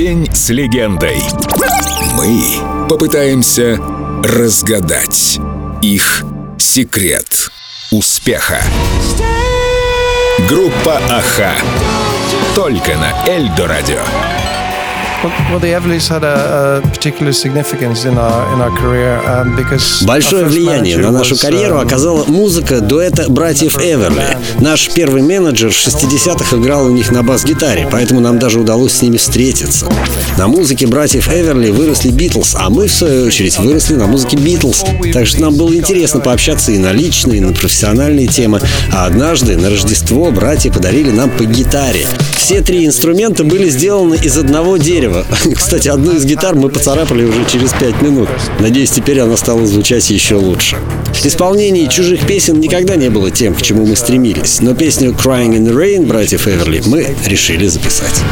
День с легендой. Мы попытаемся разгадать их секрет успеха. Группа Аха. Только на Эльдо Радио. Большое влияние на нашу карьеру um, оказала музыка дуэта братьев Эверли. Наш первый менеджер в 60-х играл у них на бас-гитаре, поэтому нам даже удалось с ними встретиться. На музыке братьев Эверли выросли Битлз, а мы, в свою очередь, выросли на музыке Битлз. Так что нам было интересно пообщаться и на личные, и на профессиональные темы. А однажды на Рождество братья подарили нам по гитаре. Все три инструмента были сделаны из одного дерева. Кстати, одну из гитар мы поцарапали уже через пять минут. Надеюсь, теперь она стала звучать еще лучше. Исполнение чужих песен никогда не было тем, к чему мы стремились, но песню «Crying in the Rain» братьев Эверли мы решили записать.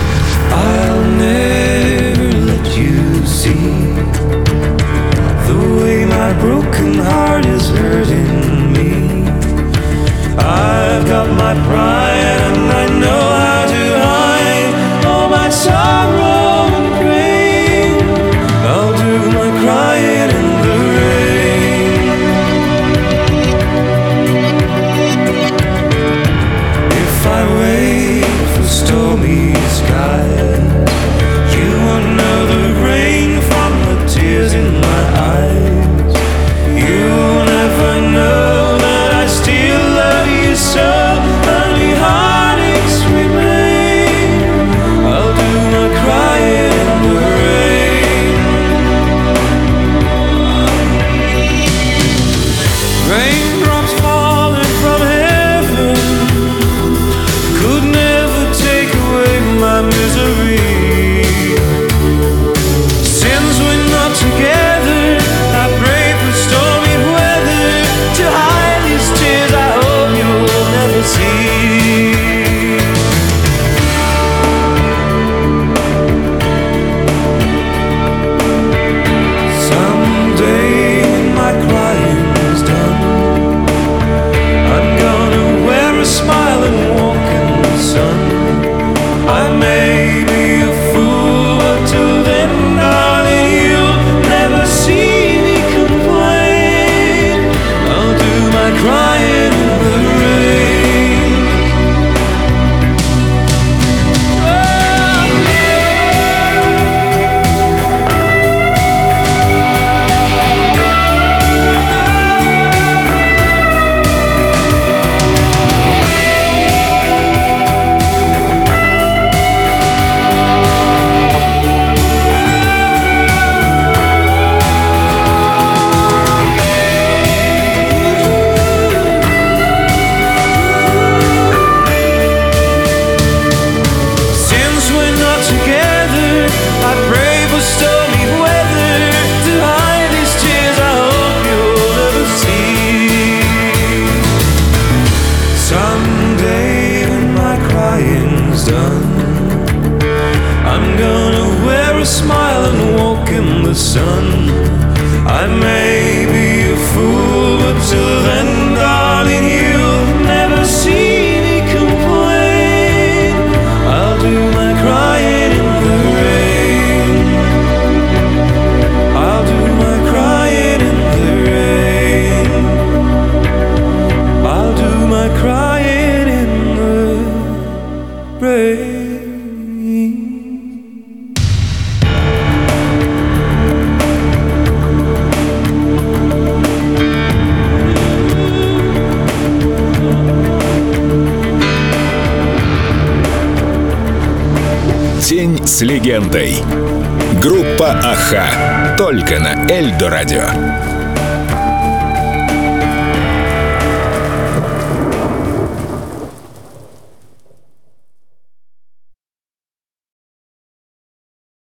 And walk in the sun. I may be a fool, but till then, darling, you'll never see me complain. I'll do my crying in the rain. I'll do my crying in the rain. I'll do my crying in the rain. День с легендой. Группа Аха. Только на Эльдо Радио.